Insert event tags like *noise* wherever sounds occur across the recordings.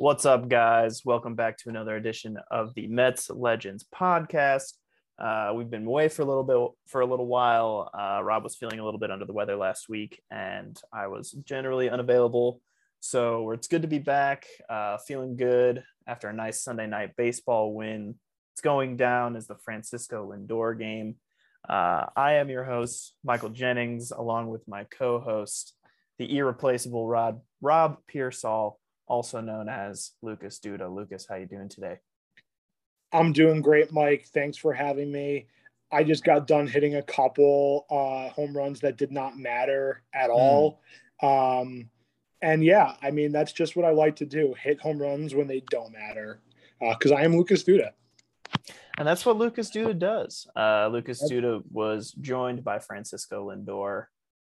What's up, guys? Welcome back to another edition of the Mets Legends podcast. Uh, we've been away for a little bit for a little while. Uh, Rob was feeling a little bit under the weather last week, and I was generally unavailable. So it's good to be back, uh, feeling good after a nice Sunday night baseball win. It's going down as the Francisco Lindor game. Uh, I am your host, Michael Jennings, along with my co-host, the irreplaceable Rob Rob Pearsall also known as Lucas Duda. Lucas, how you doing today? I'm doing great, Mike. Thanks for having me. I just got done hitting a couple uh, home runs that did not matter at mm. all. Um, and yeah, I mean, that's just what I like to do hit home runs when they don't matter because uh, I am Lucas Duda. And that's what Lucas Duda does. Uh, Lucas Duda was joined by Francisco Lindor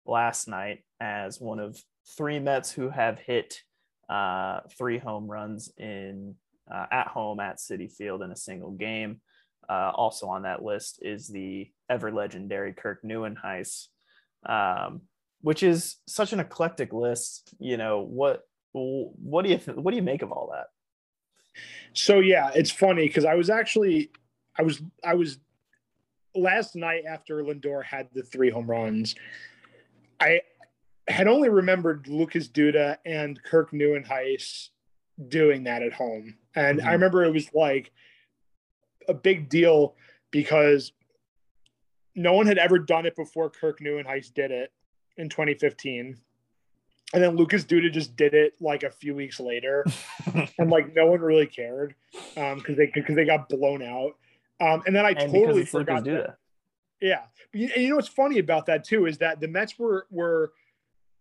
last night as one of three Mets who have hit uh, three home runs in uh, at home at Citi Field in a single game. Uh, also on that list is the ever legendary Kirk Nieuwenhuis, um, which is such an eclectic list. You know what? What do you what do you make of all that? So yeah, it's funny because I was actually I was I was last night after Lindor had the three home runs. I had only remembered Lucas Duda and Kirk Nieuwenhuis doing that at home. And mm-hmm. I remember it was like a big deal because no one had ever done it before Kirk Nieuwenhuis did it in 2015. And then Lucas Duda just did it like a few weeks later, *laughs* and like no one really cared because um, they because they got blown out. Um, and then I and totally forgot. That, yeah, and you know what's funny about that too is that the Mets were were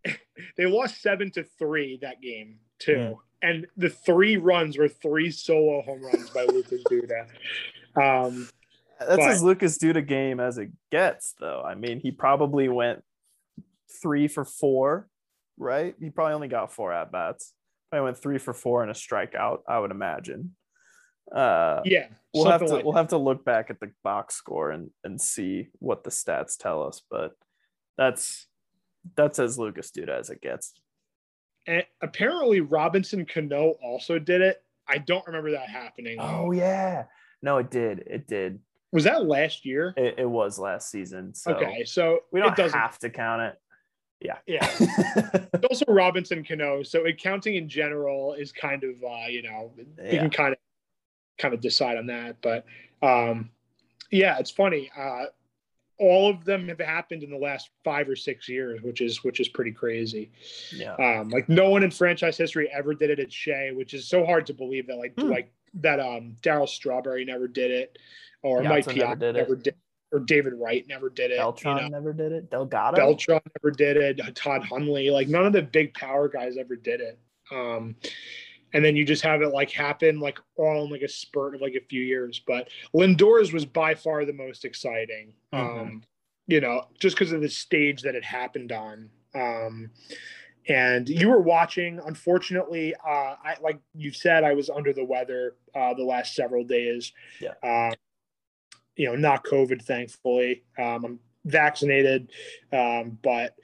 *laughs* they lost seven to three that game too. Mm. And the three runs were three solo home runs by Lucas *laughs* Duda. Um, That's but, as Lucas Duda game as it gets, though. I mean, he probably went three for four, right? He probably only got four at bats. I went three for four and a strikeout, I would imagine. Uh, yeah, we'll have to like we'll have to look back at the box score and and see what the stats tell us, but that's that's as Lucas Duda as it gets. And apparently Robinson Cano also did it. I don't remember that happening. Oh yeah. No, it did. It did. Was that last year? It, it was last season. So okay, so we don't have to count it. Yeah. Yeah. *laughs* also Robinson Cano. So accounting in general is kind of uh, you know, you can kind of kind of decide on that. But um yeah, it's funny. Uh all of them have happened in the last five or six years, which is which is pretty crazy. Yeah. Um, like no one in franchise history ever did it at Shea, which is so hard to believe that like mm. like that um Darryl Strawberry never did it, or Piazza Mike Piazza never did, never did or David Wright never did it. Beltran you know? never did it. Delgado. Beltran never did it. Todd Hundley, like none of the big power guys ever did it. Um, and then you just have it like happen like all in like a spurt of like a few years. But Lindor's was by far the most exciting. Mm-hmm. Um, you know, just because of the stage that it happened on. Um, and you were watching. Unfortunately, uh, I like you said, I was under the weather uh, the last several days. Yeah. Uh, you know, not COVID, thankfully. Um, I'm vaccinated, um, but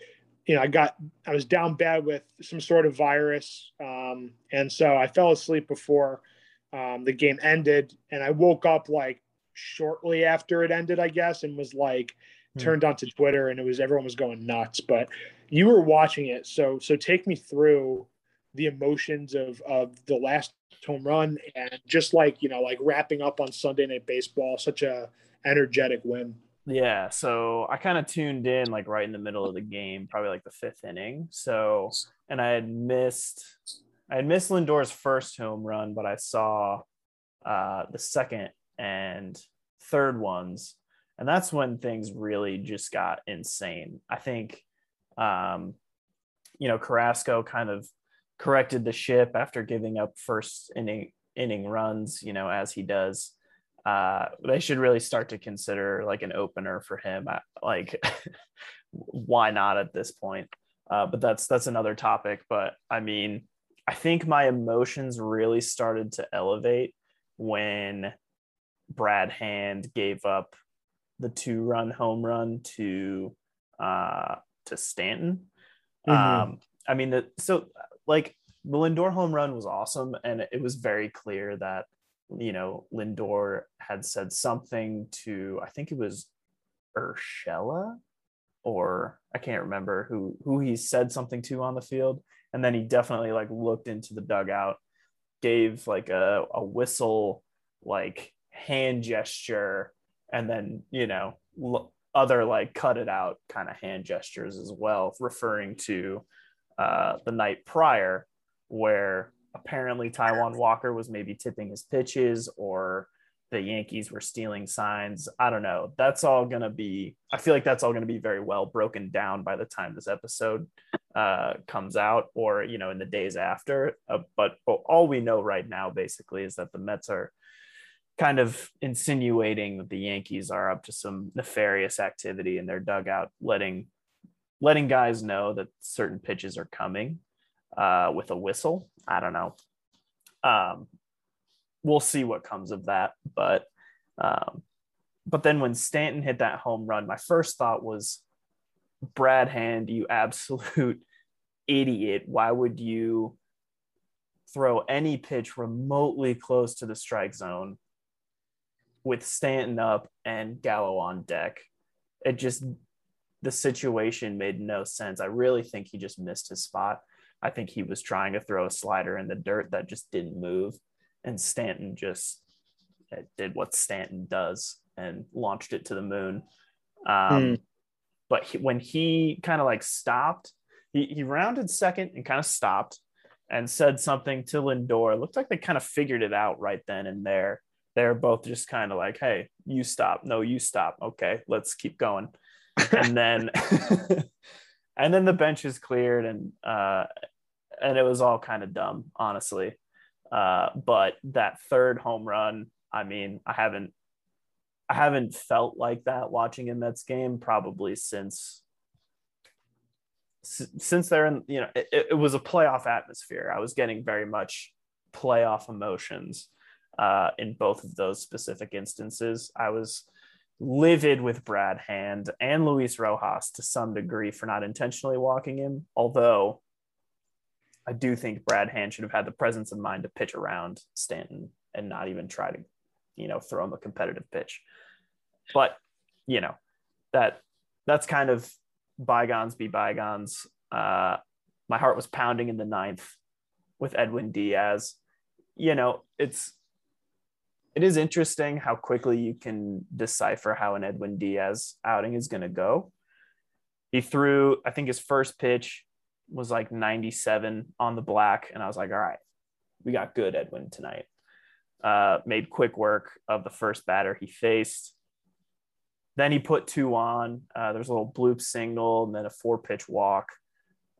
you know, I got, I was down bad with some sort of virus. Um, and so I fell asleep before um, the game ended. And I woke up like shortly after it ended, I guess, and was like, mm. turned onto Twitter and it was, everyone was going nuts. But you were watching it. So, so take me through the emotions of, of the last home run and just like, you know, like wrapping up on Sunday Night Baseball, such a energetic win. Yeah, so I kind of tuned in like right in the middle of the game, probably like the fifth inning. So, and I had missed, I had missed Lindor's first home run, but I saw uh, the second and third ones, and that's when things really just got insane. I think, um, you know, Carrasco kind of corrected the ship after giving up first inning inning runs, you know, as he does uh, they should really start to consider like an opener for him. Like, *laughs* why not at this point? Uh, but that's that's another topic. But I mean, I think my emotions really started to elevate when Brad Hand gave up the two run home run to uh, to Stanton. Mm-hmm. Um, I mean, the, so like the Lindor home run was awesome, and it was very clear that you know Lindor had said something to I think it was Urshela or I can't remember who who he said something to on the field, and then he definitely like looked into the dugout, gave like a, a whistle, like hand gesture, and then you know l- other like cut it out kind of hand gestures as well, referring to uh, the night prior where apparently Taijuan Walker was maybe tipping his pitches or the Yankees were stealing signs. I don't know. That's all going to be, I feel like that's all going to be very well broken down by the time this episode uh, comes out or, you know, in the days after. Uh, but, but all we know right now basically is that the Mets are kind of insinuating that the Yankees are up to some nefarious activity in their dugout, letting letting guys know that certain pitches are coming uh, with a whistle. I don't know. Um, we'll see what comes of that, but um, but then when Stanton hit that home run, my first thought was, Brad Hand, you absolute *laughs* idiot! Why would you throw any pitch remotely close to the strike zone with Stanton up and Gallo on deck. It just the situation made no sense. I really think he just missed his spot. I think he was trying to throw a slider in the dirt that just didn't move, and Stanton just uh, did what Stanton does and launched it to the moon. Um, mm. But he, when he kind of like stopped, he, he rounded second and kind of stopped and said something to Lindor. It looked like they kind of figured it out right then and there they're both just kind of like, hey, you stop. No, you stop. Okay, let's keep going. *laughs* and then *laughs* and then the bench is cleared and uh and it was all kind of dumb, honestly. Uh, but that third home run, I mean, I haven't I haven't felt like that watching a Mets game probably since since they're in you know it, it was a playoff atmosphere. I was getting very much playoff emotions uh, in both of those specific instances. I was livid with Brad Hand and Luis Rojas to some degree for not intentionally walking him, although I do think Brad Hand should have had the presence of mind to pitch around Stanton and not even try to, you know, throw him a competitive pitch. But, you know, that that's kind of bygones be bygones. Uh, my heart was pounding in the ninth with Edwin Diaz. You know, it's it is interesting how quickly you can decipher how an Edwin Diaz outing is going to go. He threw, I think his first pitch was like 97 on the black. And I was like, all right, we got good Edwin tonight. Uh, made quick work of the first batter he faced. Then he put two on. Uh, there's a little bloop single and then a four pitch walk.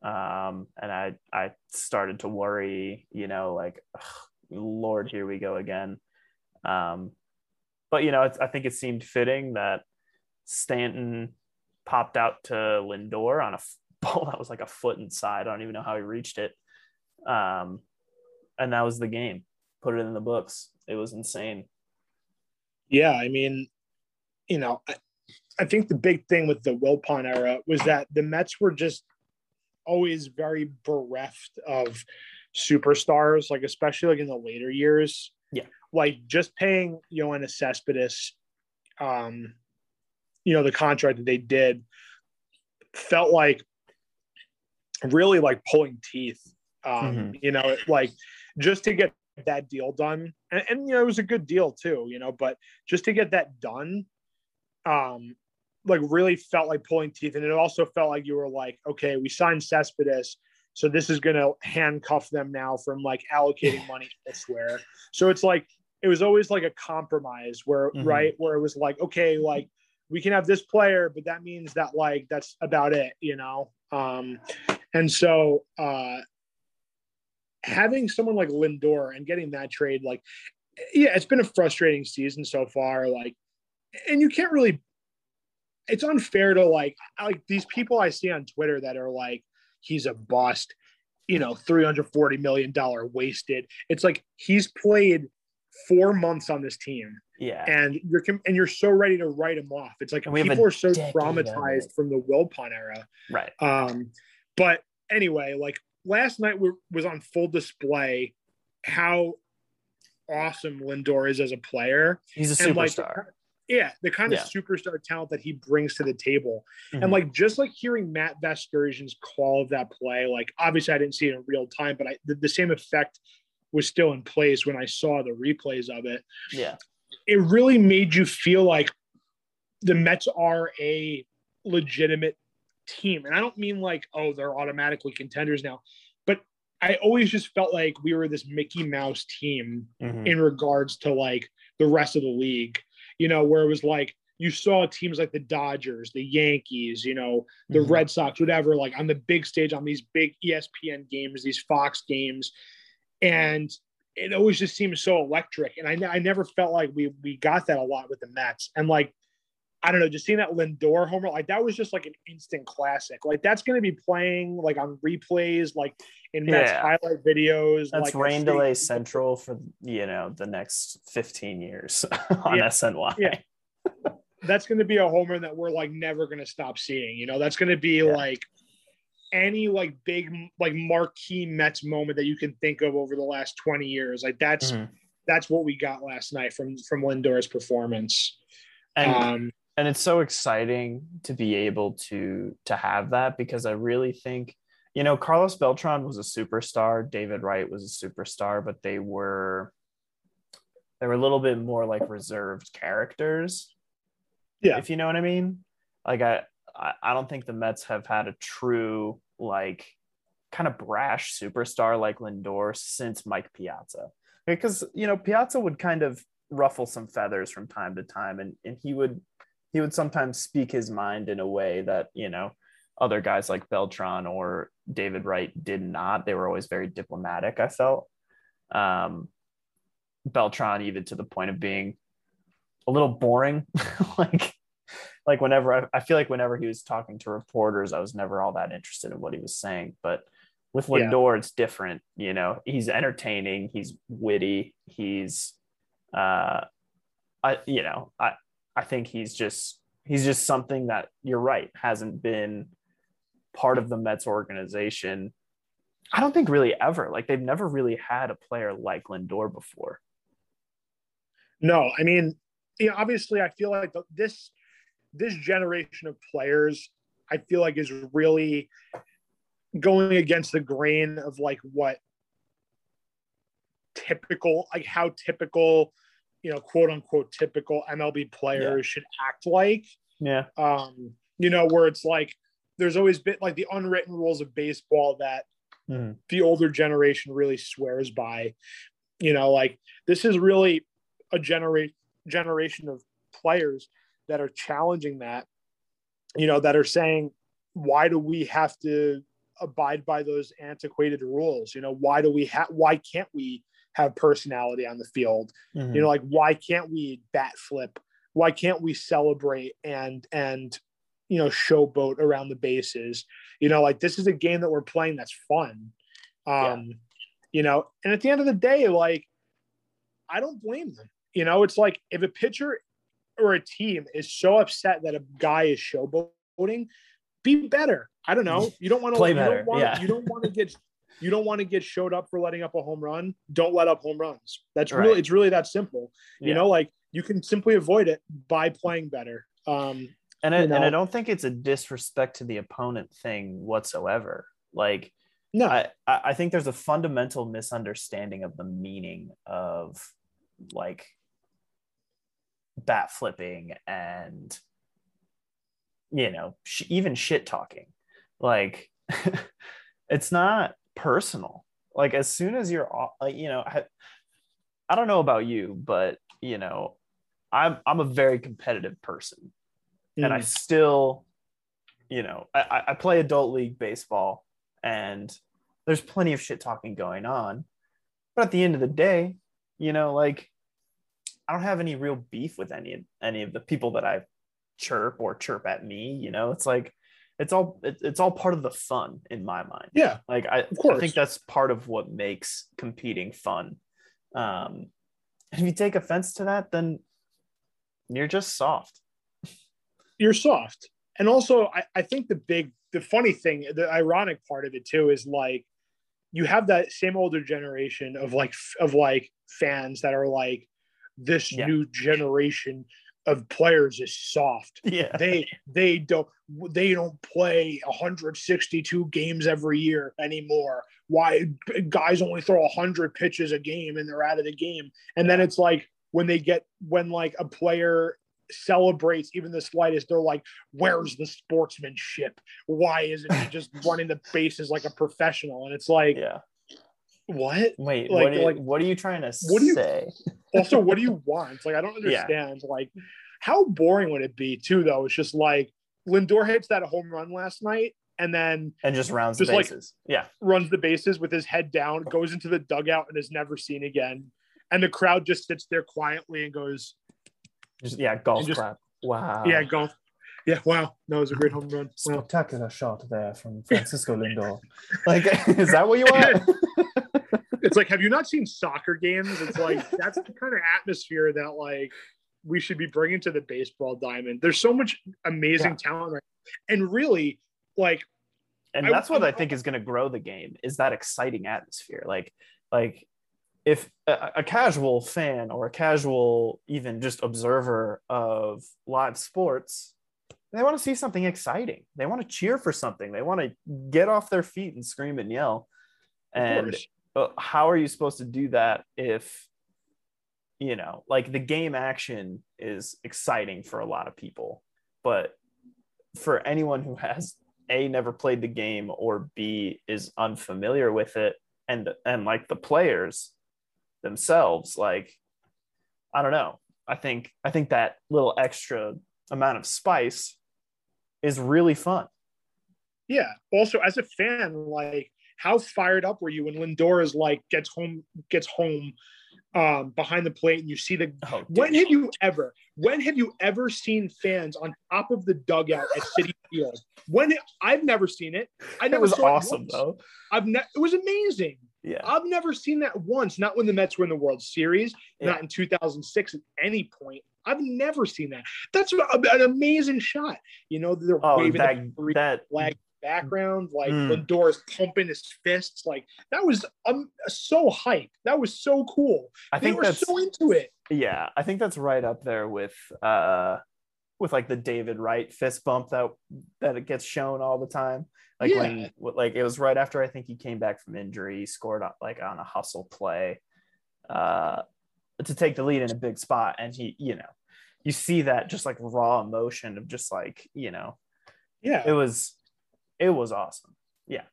Um, and I, I started to worry, you know, like, ugh, Lord, here we go again. Um, but you know, I think it seemed fitting that Stanton popped out to Lindor on a *laughs* ball that was like a foot inside. I don't even know how he reached it. Um, and that was the game. Put it in the books. It was insane. Yeah, I mean, you know, I, I think the big thing with the Wilpon era was that the Mets were just always very bereft of superstars, like especially like in the later years. Yeah like just paying Yoenis Cespedes, um, you know, the contract that they did felt like really like pulling teeth. Um, mm-hmm. you know, like just to get that deal done. And, and, you know, it was a good deal too, you know, but just to get that done, um, like really felt like pulling teeth. And it also felt like you were like, okay, we signed Cespedes so this is going to handcuff them now from like allocating money elsewhere. So it's like it was always like a compromise where mm-hmm. right where it was like okay like we can have this player but that means that like that's about it you know um and so uh having someone like Lindor and getting that trade like yeah it's been a frustrating season so far like and you can't really it's unfair to like like these people I see on Twitter that are like he's a bust, you know, $340 million wasted. It's like he's played four months on this team. Yeah. And you're and you're so ready to write him off. It's like people are so traumatized from the Wilpon era. Right. Um, but anyway, like last night we, was on full display how awesome Lindor is as a player. He's a superstar. Like, yeah, the kind of yeah. superstar talent that he brings to the table. Mm-hmm. And like just like hearing Matt Vasgersian's call of that play, like obviously I didn't see it in real time, but I the, the same effect was still in place when I saw the replays of it. Yeah. It really made you feel like the Mets are a legitimate team. And I don't mean like, oh, they're automatically contenders now, but I always just felt like we were this Mickey Mouse team mm-hmm. in regards to like the rest of the league, you know, where it was like you saw teams like the Dodgers, the Yankees, you know, the mm-hmm. Red Sox, whatever, like on the big stage on these big ESPN games, these Fox games. And it always just seems so electric. And I, I never felt like we we got that a lot with the Mets. And like I don't know, just seeing that Lindor homer, like that was just like an instant classic. Like that's going to be playing like on replays, like in Mets yeah. highlight videos. That's like rain delay central for you know the next fifteen years *laughs* on yeah. SNY. Yeah. that's going to be a homer that we're like never going to stop seeing. You know, that's going to be yeah. like any like big like marquee Mets moment that you can think of over the last twenty years. Like that's mm-hmm. that's what we got last night from from Lindor's performance. And um, and it's so exciting to be able to to have that because I really think you know Carlos Beltran was a superstar, David Wright was a superstar, but they were they were a little bit more like reserved characters. Yeah. If you know what I mean. Like I I don't think the Mets have had a true like kind of brash superstar like Lindor since Mike Piazza. Because you know Piazza would kind of ruffle some feathers from time to time and and he would he would sometimes speak his mind in a way that you know other guys like Beltran or David Wright did not. They were always very diplomatic. I felt um, Beltran even to the point of being a little boring. *laughs* like like whenever I, I, feel like whenever he was talking to reporters, I was never all that interested in what he was saying. But with Lindor, yeah. it's different. You know, he's entertaining, he's witty, he's uh I you know, I I think he's just he's just something that you're right hasn't been part of the Mets organization. I don't think really ever. Like they've never really had a player like Lindor before. No, I mean, you know, obviously, I feel like this this generation of players, I feel like is really going against the grain of like what typical, like how typical you know, quote unquote typical MLB players yeah. should act like. Yeah. Um, you know, where it's like there's always been like the unwritten rules of baseball that mm. the older generation really swears by. You know, like this is really a generate generation of players that are challenging that, you know, that are saying, why do we have to abide by those antiquated rules? You know, why do we have why can't we have personality on the field. Mm-hmm. You know, like why can't we bat flip? Why can't we celebrate and and you know showboat around the bases? You know, like this is a game that we're playing that's fun. Um, yeah. you know, and at the end of the day, like I don't blame them. You know, it's like if a pitcher or a team is so upset that a guy is showboating, be better. I don't know. You don't want to play better. Wanna, yeah. You don't want to get you don't want to get showed up for letting up a home run. Don't let up home runs. That's right. really it's really that simple. You know, like you can simply avoid it by playing better. Um, and I, and I don't think it's a disrespect to the opponent thing whatsoever. Like, no, I, I think there's a fundamental misunderstanding of the meaning of like bat flipping and you know sh- even shit talking. Like, *laughs* it's not personal. Like as soon as you're, like, you know, I, I don't know about you, but you know, I'm I'm a very competitive person, mm. and I mm. still, you know, I, I play adult league baseball, and there's plenty of shit talking going on, but at the end of the day, you know, like I don't have any real beef with any any of the people that I chirp or chirp at me. You know, it's like it's all it, it's all part of the fun in my mind. Yeah like i, I think that's part of what makes competing fun. Um if you take offense to that then you're just soft. You're soft. And also I, I think the big the funny thing the ironic part of it too is like you have that same older generation of like of like fans that are like this Yeah. new generation of players is soft. *laughs* Yeah. They they don't they don't play 162 games every year anymore. Why guys only throw 100 pitches a game and they're out of the game. And then it's like when they get when like a player celebrates even the slightest, they're like, "Where's the sportsmanship? Why isn't he just *laughs* running the bases like a professional?" And it's like, yeah. What? Wait, Like- what, are you, like- what are you trying to What do you- say? *laughs* Also, what do you *laughs* want? Like, I don't Yeah. understand. Like, how boring would it be too? Though it's just like Lindor hits that home run last night, and then And just rounds Just the like- bases. yeah. runs the bases with his head down, goes into the dugout, and is never seen again. And the crowd just sits there quietly and goes, Just yeah, golf And just- clap. Wow. "Yeah, golf. yeah, wow, that was a great home run." Wow. Spectacular shot there from Francisco *laughs* Lindor. Like, is that what you want? It's like, have you not seen soccer games? It's like that's the kind of atmosphere that like we should be bringing to the baseball diamond. There's so much amazing talent, right? and really, like, and I- that's what I think is going to grow the game is that exciting atmosphere. Like, like if a, a casual fan or a casual even just observer of live sports, they want to see something exciting. They want to cheer for something. They want to get off their feet and scream and yell. And course. uh, how are you supposed to do that if you know like the game action is exciting for a lot of people but for anyone who has a never played the game or b is unfamiliar with it and and like the players themselves like i don't know i think i think that little extra amount of spice is really fun Yeah. Also, as a fan, like, how fired up were you when Lindor is like gets home, gets home, um, behind the plate, and you see the. oh When have you ever? When have you ever seen fans on top of the dugout at Citi *laughs* Field? When I've never seen it. I it never was saw it awesome once. though I've ne- it was amazing. yeah I've never seen that once. Not when the Mets were in the World Series. Yeah. Not in 2006 at any point. I've never seen that. That's an amazing shot. You know, they're oh waving that the that flag background, like Mm. Lindor is pumping his fists. Like that was um so hype. That was so cool. i think They were so into it. yeah i think that's right up there with uh with like the david wright fist bump that that it gets shown all the time like Yeah. when like it was right after i think he came back from injury he scored on- like on a hustle play uh to take the lead in a big spot and he you know you see that just like raw emotion of just like you know Yeah. it was it was awesome Yeah.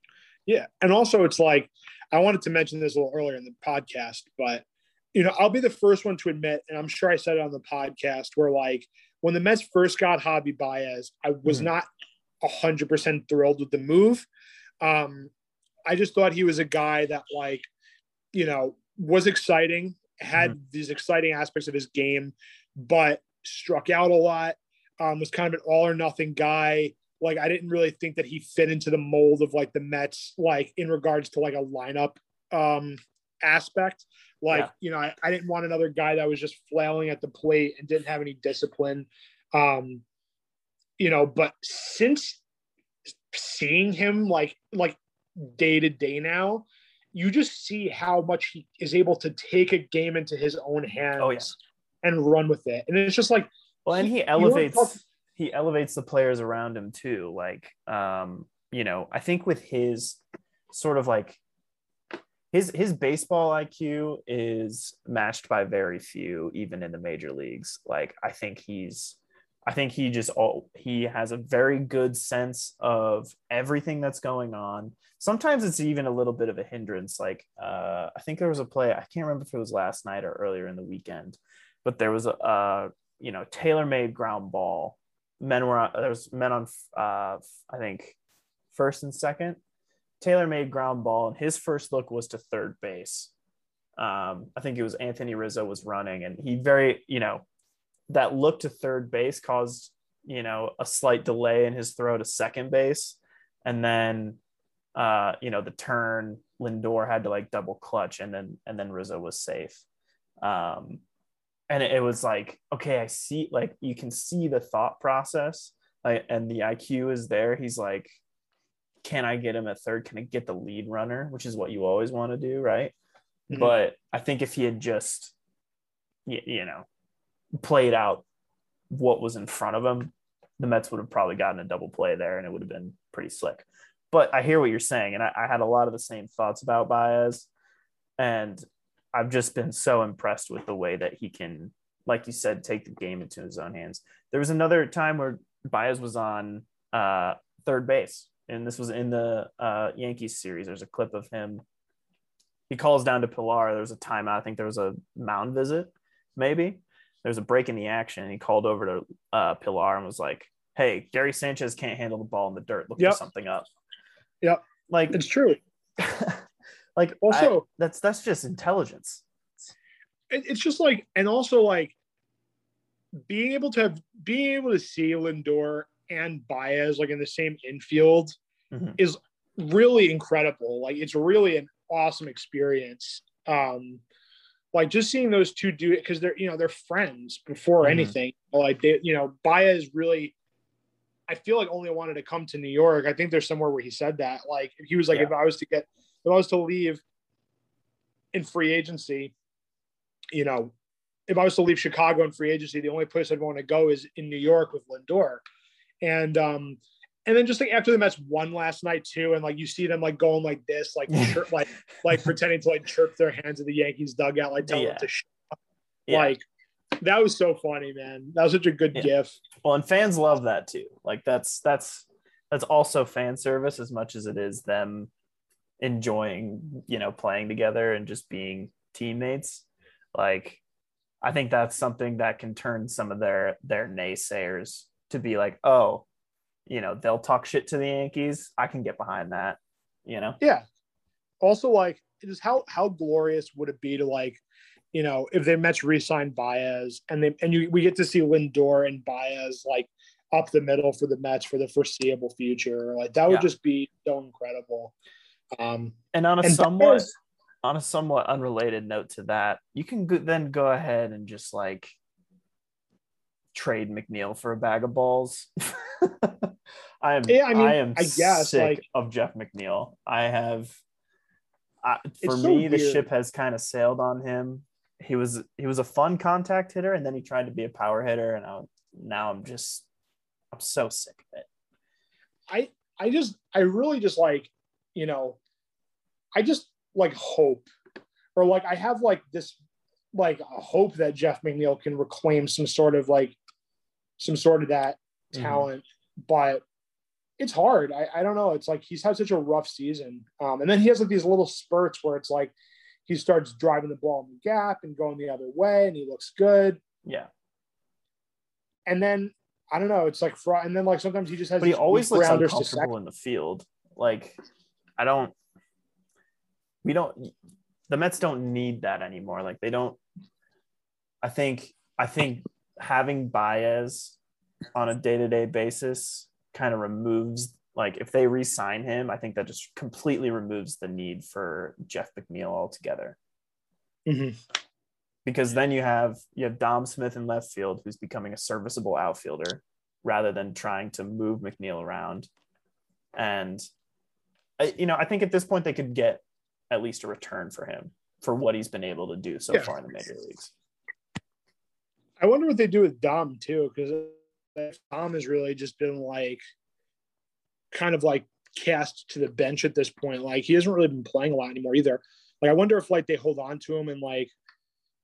Yeah. And also, it's like, I wanted to mention this a little earlier in the podcast, but, you know, I'll be the first one to admit, and I'm sure I said it on the podcast, where like when the Mets first got Javy Baez, I was Mhm. not 100% thrilled with the move. Um, I just thought he was a guy that, like, you know, was exciting, had these exciting aspects of his game, but struck out a lot, um, was kind of an all or nothing guy like I didn't really think that he fit into the mold of like the Mets, like in regards to like a lineup um aspect. Like, Yeah. you know, I, I didn't want another guy that was just flailing at the plate and didn't have any discipline. Um, you know, but since seeing him like like day to day now, you just see how much he is able to take a game into his own hands Oh, yeah. and run with it. And it's just like well and he elevates he elevates the players around him too like um you know i think with his sort of like his his baseball iq is matched by very few even in the major leagues. Like i think he's i think he just all he has a very good sense of everything that's going on. Sometimes it's even a little bit of a hindrance like uh i think there was a play i can't remember if it was last night or earlier in the weekend but there was a uh you know tailor-made ground ball men were on, there was men on uh I think first and second. tailor made ground ball and his first look was to third base. Um, I think it was Anthony Rizzo was running and he very, you know, that look to third base caused, you know, a slight delay in his throw to second base. And then uh, you know, the turn Lindor had to like double clutch and then and then Rizzo was safe. Um and it, it was like okay i see like you can see the thought process like and the iq is there he's like can I get him at third? Can I get the lead runner, which is what you always want to do, right? Mhm. But I think if he had just, you know, played out what was in front of him, the Mets would have probably gotten a double play there, and it would have been pretty slick. But I hear what you're saying, and I, I had a lot of the same thoughts about Baez, and I've just been so impressed with the way that he can, like you said, take the game into his own hands. There was another time where Baez was on uh, third base, and this was in the uh, Yankees series. There's a clip of him. He calls down to Pilar. There was a timeout. I think there was a mound visit, maybe. There's a break in the action. And he called over to uh, Pilar and was like, "Hey, Gary Sanchez can't handle the ball in the dirt. Look Yep. for something up." Yep. Like, It's true. *laughs* like Also- I- that's that's just intelligence. it's just like and also like being able to have being able to see Lindor and Baez like in the same infield Mhm. is really incredible. Like it's really an awesome experience. Um like just seeing those two do it because they're you know they're friends before Mhm. anything. Like they you know Baez really I feel like only wanted to come to New York. I think there's somewhere where he said that. Like he was like, Yeah. if I was to get if I was to leave in free agency, you know, if I was to leave Chicago in free agency, the only place I'd want to go is in New York with Lindor. And um, and then just like after the Mets won last night too, and like you see them like going like this, like *laughs* chirp, like like pretending to like chirp their hands at the Yankees dugout, like telling Yeah. them to sh- Yeah. like that was so funny, man. That was such a good Yeah. gif. Well, and fans love that too. Like that's that's that's also fan service as much as it is them enjoying, you know, playing together and just being teammates. Like I think that's something that can turn some of their their naysayers to be like, "Oh, you know, they'll talk shit to the Yankees. I can get behind that." You know? Yeah. Also, like, just how how glorious would it be to like, you know, if the Mets re-signed Baez and they and you we get to see Lindor and Baez like up the middle for the Mets for the foreseeable future. Like that would Yeah. just be so incredible. Um, And on a and somewhat Baez- on a somewhat unrelated note to that, you can go, then go ahead and just like trade McNeil for a bag of balls. *laughs* I am. Yeah, I mean, am I guess, sick like- of Jeff McNeil. I have. I, for It's so me, the weird. ship has kind of sailed on him. He was he was a fun contact hitter, and then he tried to be a power hitter, and I, now I'm just I'm so sick of it. I I just I really just like you know I just like hope or like I have like this like a hope that Jeff McNeil can reclaim some sort of like some sort of that Mhm. talent, but it's hard. I, I don't know. It's like he's had such a rough season. Um, and then he has like these little spurts where it's like he starts driving the ball in the gap and going the other way and he looks good. Yeah, And then I don't know, it's like fr- and then like sometimes he just has but he always looks uncomfortable in the field. Like, I don't. We don't. The Mets don't need that anymore. Like they don't. I think. I think having Baez on a day to day basis kind of removes. Like if they re-sign him, I think that just completely removes the need for Jeff McNeil altogether. Mhm. Because then you have you have Dom Smith in left field, who's becoming a serviceable outfielder, rather than trying to move McNeil around. And I, you know, I think at this point they could get at least a return for him for what he's been able to do so Yeah. far in the major leagues. I wonder what they do with Dom too, because Dom has really just been like kind of like cast to the bench at this point. Like he hasn't really been playing a lot anymore either. Like I wonder if like they hold on to him and like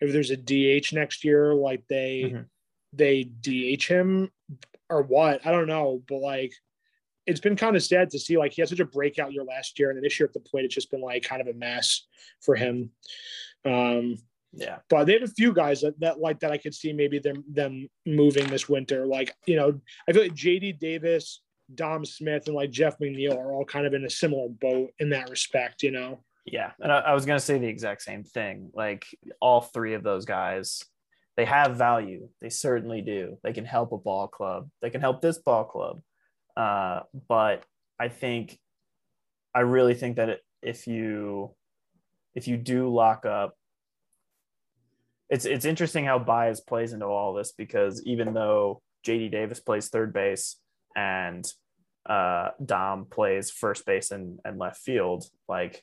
if there's a DH next year, like they Mhm. they DH him or what? I don't know, but like it's been kind of sad to see like he had such a breakout year last year, and then this year at the point it's just been like kind of a mess for him. Um, Yeah. but they have a few guys that, that like that I could see maybe them them moving this winter. Like you know, I feel like JD Davis, Dom Smith, and like Jeff McNeil are all kind of in a similar boat in that respect. You know, Yeah. And I, I was going to say the exact same thing. Like all three of those guys, they have value. They certainly do. They can help a ball club, they can help this ball club. Uh, but I think, I really think that if you, if you do lock up, it's it's interesting how bias plays into all this because even though JD Davis plays third base and uh, Dom plays first base and, and left field, like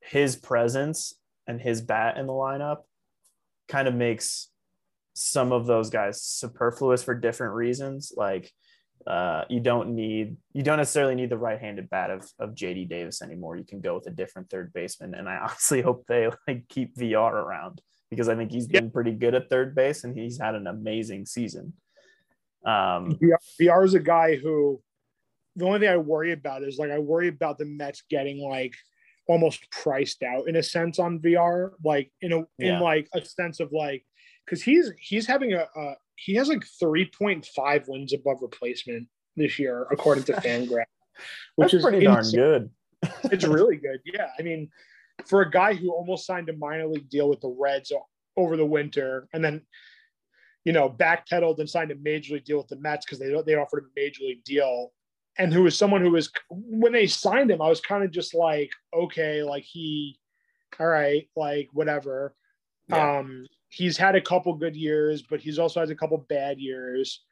his presence and his bat in the lineup kind of makes some of those guys superfluous for different reasons. Like uh, you don't need you don't necessarily need the right-handed bat of, of JD Davis anymore. You can go with a different third baseman. And I *laughs* honestly hope they like keep Villar around because I think he's been pretty good at third base and he's had an amazing season. Um, Villar, Villar is a guy who the only thing I worry about is like I worry about the Mets getting like almost priced out in a sense on Villar, like in a yeah. in like a sense of like because he's he's having a, a he has like three point five wins above replacement this year according to *laughs* Fangraph, which is pretty darn good. it's *laughs* really good. Yeah, I mean, for a guy who almost signed a minor league deal with the Reds over the winter and then you know, backpedaled and signed a major league deal with the Mets because they they offered a major league deal, and who was someone who was when they signed him, I was kind of just like, okay, like he, all right, like whatever. Yeah. Um, he's had a couple good years, but he's also has a couple bad years.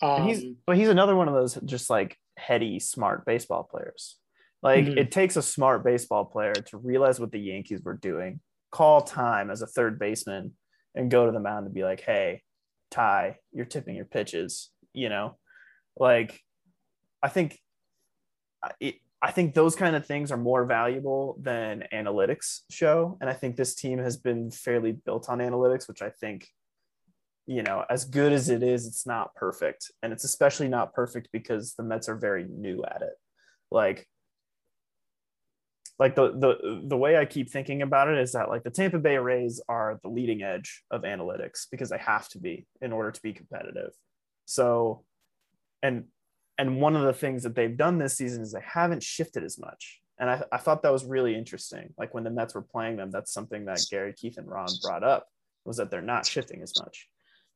Um, he's but he's another one of those just like heady, smart baseball players. Like mm-hmm. it takes a smart baseball player to realize what the Yankees were doing, call time as a third baseman, and go to the mound and be like, "Hey, Ty, you're tipping your pitches, you know, like I think it, I think those kind of things are more valuable than analytics show. And I think this team has been fairly built on analytics, which I think, you know, as good as it is, it's not perfect. And it's especially not perfect because the Mets are very new at it. Like like the the the way I keep thinking about it is that like the Tampa Bay Rays are the leading edge of analytics because they have to be in order to be competitive. So and and one of the things that they've done this season is they haven't shifted as much. And I, I thought that was really interesting. Like when the Mets were playing them, that's something that Gary, Keith, and Ron brought up was that they're not shifting as much.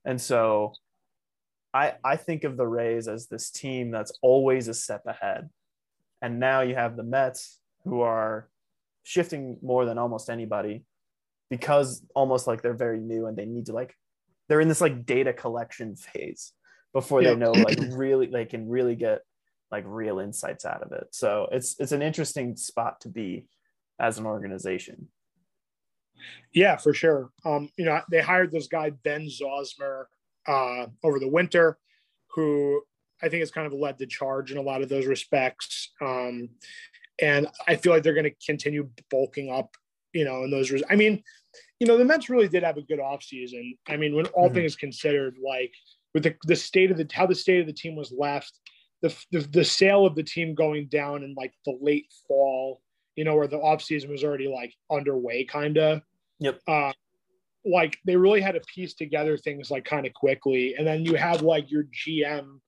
And so I I think of the Rays as this team that's always a step ahead. And now you have the Mets who are shifting more than almost anybody because almost like they're very new and they need to like they're in this like data collection phase before they know like really they can really get like real insights out of it so it's it's an interesting spot to be as an organization yeah for sure um you know they hired this guy Ben Zauzmer uh over the winter who i think has kind of led the charge in a lot of those respects um and I feel like they're going to continue bulking up, you know, in those. Res- I mean, you know, the Mets really did have a good offseason. I mean, when all mm-hmm. things considered, like with the, the state of the how the state of the team was left, the, the the sale of the team going down in like the late fall, you know, where the offseason was already like underway, kind of. Yep. Uh, like they really had to piece together things like kind of quickly, and then you have like your GM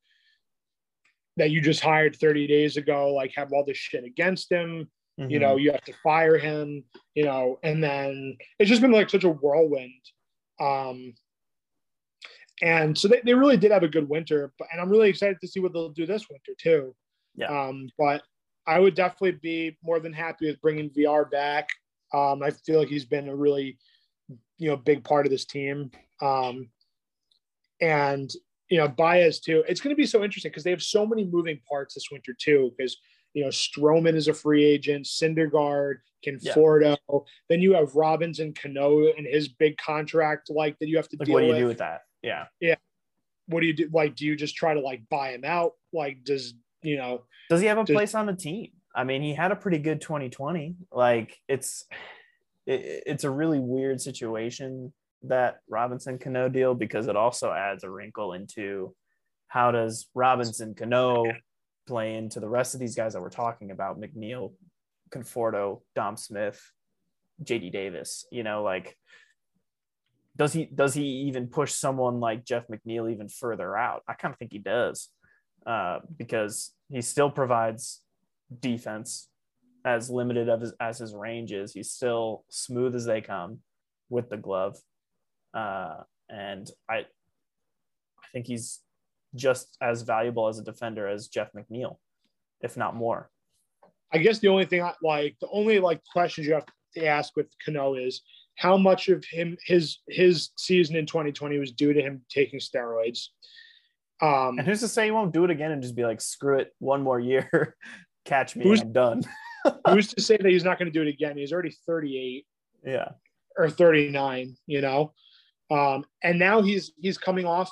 that you just hired 30 days ago like have all this shit against him mm-hmm. you know mm-hmm. you have to fire him you know and then it's just been like such a whirlwind um and so they, they really did have a good winter but and i'm really excited to see what they'll do this winter too yeah um but i would definitely be more than happy with bringing Villar back um i feel like he's been a really you know big part of this team um and you know, Baez too. It's going to be so interesting because they have so many moving parts this winter too. Because you know, Stroman is a free agent, Syndergaard, Conforto. Yeah. Then you have Robinson Cano and his big contract, like that you have to like, deal What do you with. do with that? Yeah. Yeah. What do you do? Like, do you just try to like buy him out? Like, does you know? Does he have a does, place on the team? I mean, he had a pretty good 2020. Like, it's it, it's a really weird situation that Robinson Cano deal because it also adds a wrinkle into how does Robinson Cano play into the rest of these guys that we're talking about McNeil, Conforto, Dom Smith, JD Davis, you know, like does he does he even push someone like Jeff McNeil even further out? I kind of think he does. Uh, because he still provides defense as limited of his, as his range is. He's still smooth as they come with the glove. Uh, and I, I think he's just as valuable as a defender as Jeff McNeil, if not more. I guess the only thing I like, the only like questions you have to ask with Cano is how much of him his his season in 2020 was due to him taking steroids, Um, And who's to say he won't do it again and just be like, screw it, one more year, *laughs* catch me, Who's- I'm done. *laughs* who's to say that he's not going to do it again? He's already 38 Yeah. or 39, you know. Um, and now he's he's coming off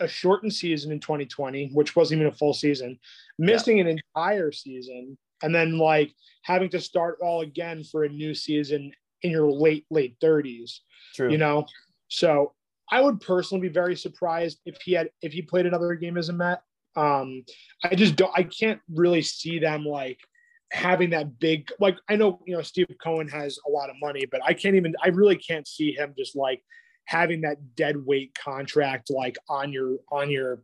a shortened season in 2020, which wasn't even a full season, missing an entire season, and then like having to start all again for a new season in your late late 30s. True. You know, so I would personally be very surprised if he had if he played another game as a Met. Um, I just don't. I can't really see them like having that big like I know you know Steve Cohen has a lot of money, but I can't even I really can't see him just like having that dead weight contract like on your on your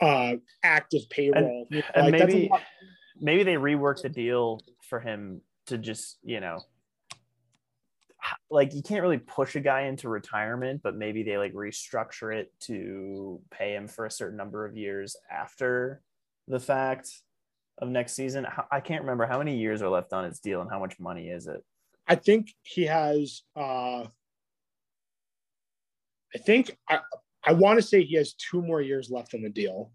uh active payroll. And like, that's maybe lot- maybe they reworked the deal for him to just you know like you can't really push a guy into retirement but maybe they like restructure it to pay him for a certain number of years after the fact of next season. I can't remember how many years are left on his deal and how much money is it. I think he has uh I think I I want to say he has two more years left on the deal.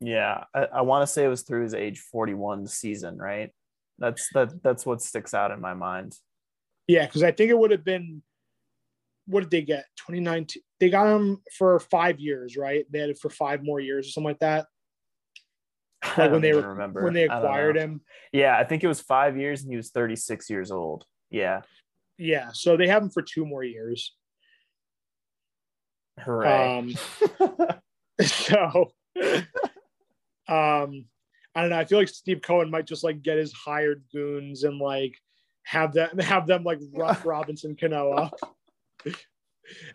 yeah i, I want to say it was through his age 41 season right? That's that that's what sticks out in my mind Yeah, because I think it would have been what did they get? 2019. They got him for five years, right? They had it for five more years or something like that. *laughs* I Like don't when they even were remember when they acquired him. Yeah, I think it was five years and he was 36 years old. Yeah. Yeah, so they have him for two more years. Hooray. Um, *laughs* *laughs* so um I don't know. I feel like Steve Cohen might just like get his hired goons and like have them *laughs* have them like rough Robinson Cano. *laughs*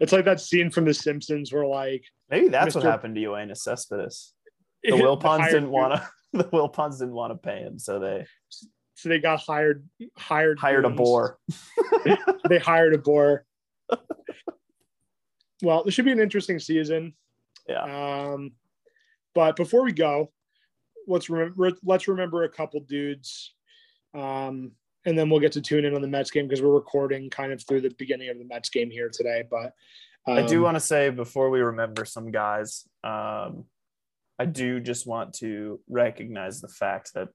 It's like that scene from The Simpsons where like Maybe that's what happened to Yoenis Cespedes. *laughs* The Wilpons hired didn't want to. The Wilpons didn't want to pay him, so they So they got hired hired hired a goons. boar. They hired a boar. well, this should be an interesting season. Yeah. Um, but before we go, let's remember let's remember a couple dudes. Um, and then we'll get to tune in on the Mets game because we're recording kind of through the beginning of the Mets game here today. But I do um, want to say before we remember some guys, um, I do just want to recognize the fact that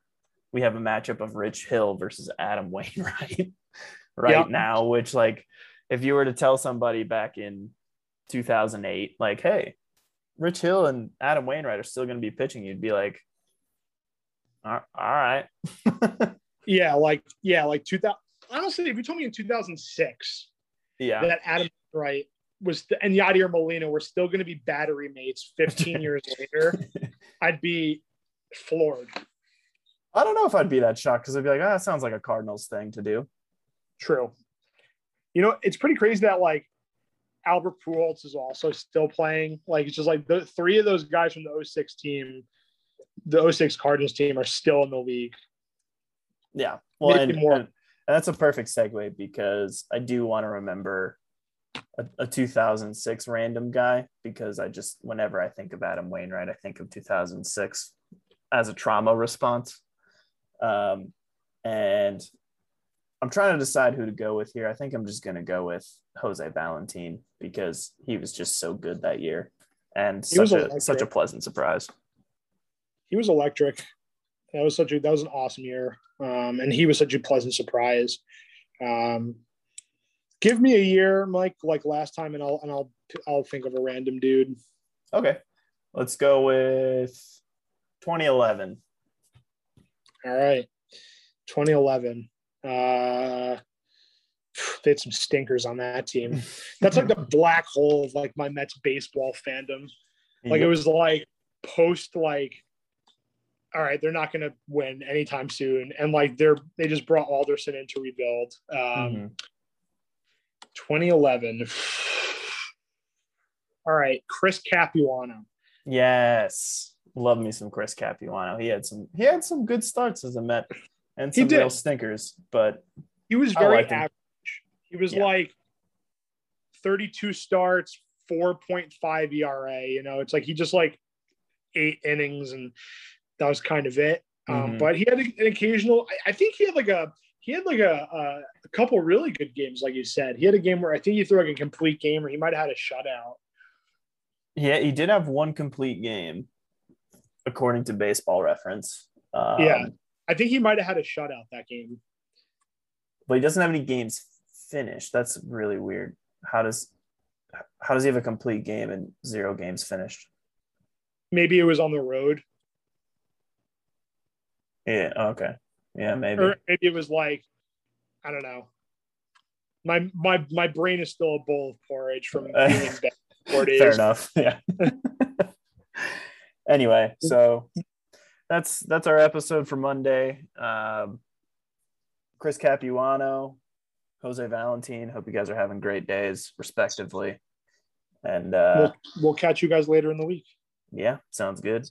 we have a matchup of Rich Hill versus Adam Wainwright *laughs* right Yeah. now, which like if you were to tell somebody back in 2008, like, hey, Rich Hill and Adam Wainwright are still going to be pitching, you'd be like, all all right. *laughs* yeah, like yeah, like 2000. Honestly, if you told me in 2006 yeah. that Adam Wainwright was and Yadier Molina were still going to be battery mates 15 *laughs* years later, I'd be floored. I don't know if I'd be that shocked because I'd be like, oh, that sounds like a Cardinals thing to do. True. You know, it's pretty crazy that like Albert Pujols is also still playing. Like it's just like the three of those guys from the 06 team, the 06 Cardinals team are still in the league. Yeah. Well, and, more. and that's a perfect segue because I do want to remember a, a 2006 random guy because I just, whenever I think of Adam Wainwright, I think of 2006 as a trauma response. Um, and I'm trying to decide who to go with here. I think I'm just going to go with Jose Valentin because he was just so good that year and He was such a, electric. such a pleasant surprise. He was electric. That was such a that was an awesome year. Um, and he was such a pleasant surprise. Um, give me a year, Mike, like last time, and I'll and I'll I'll think of a random dude. Okay. Let's go with 2011. All right. 2011. Uh *sighs* they had some stinkers on that team. That's like the *laughs* black hole of like my Mets baseball fandom. Like it was like post like all right, they're not gonna win anytime soon. And like they're they just brought Alderson in to rebuild. Um Mhm. 2011. *sighs* All right, Chris Capuano. Yes, love me some Chris Capuano. He had some he had some good starts as a Met and some real stinkers, but He was very average. He was Yeah. like 32 starts, 4.5 ERA. You know, it's like he just like eight innings, and that was kind of it. Um, Mhm. but he had an occasional. I, I think he had like a he had like a, a a couple really good games, like you said. He had a game where I think he threw like a complete game, or he might have had a shutout. Yeah, he did have one complete game, according to Baseball Reference. Um, Yeah. I think he might have had a shutout that game. but he doesn't have any games finished. That's really weird. How does how does he have a complete game and zero games finished? Maybe it was on the road, Yeah. Okay. Yeah. Maybe. or maybe it was like, I don't know. My my my brain is still a bowl of porridge from being in bed four days. Fair enough. *laughs* Yeah. anyway, so that's that's our episode for Monday. Um, Chris Capuano, Jose Valentin. Hope you guys are having great days, respectively. And uh, We'll, we'll catch you guys later in the week. yeah, sounds good.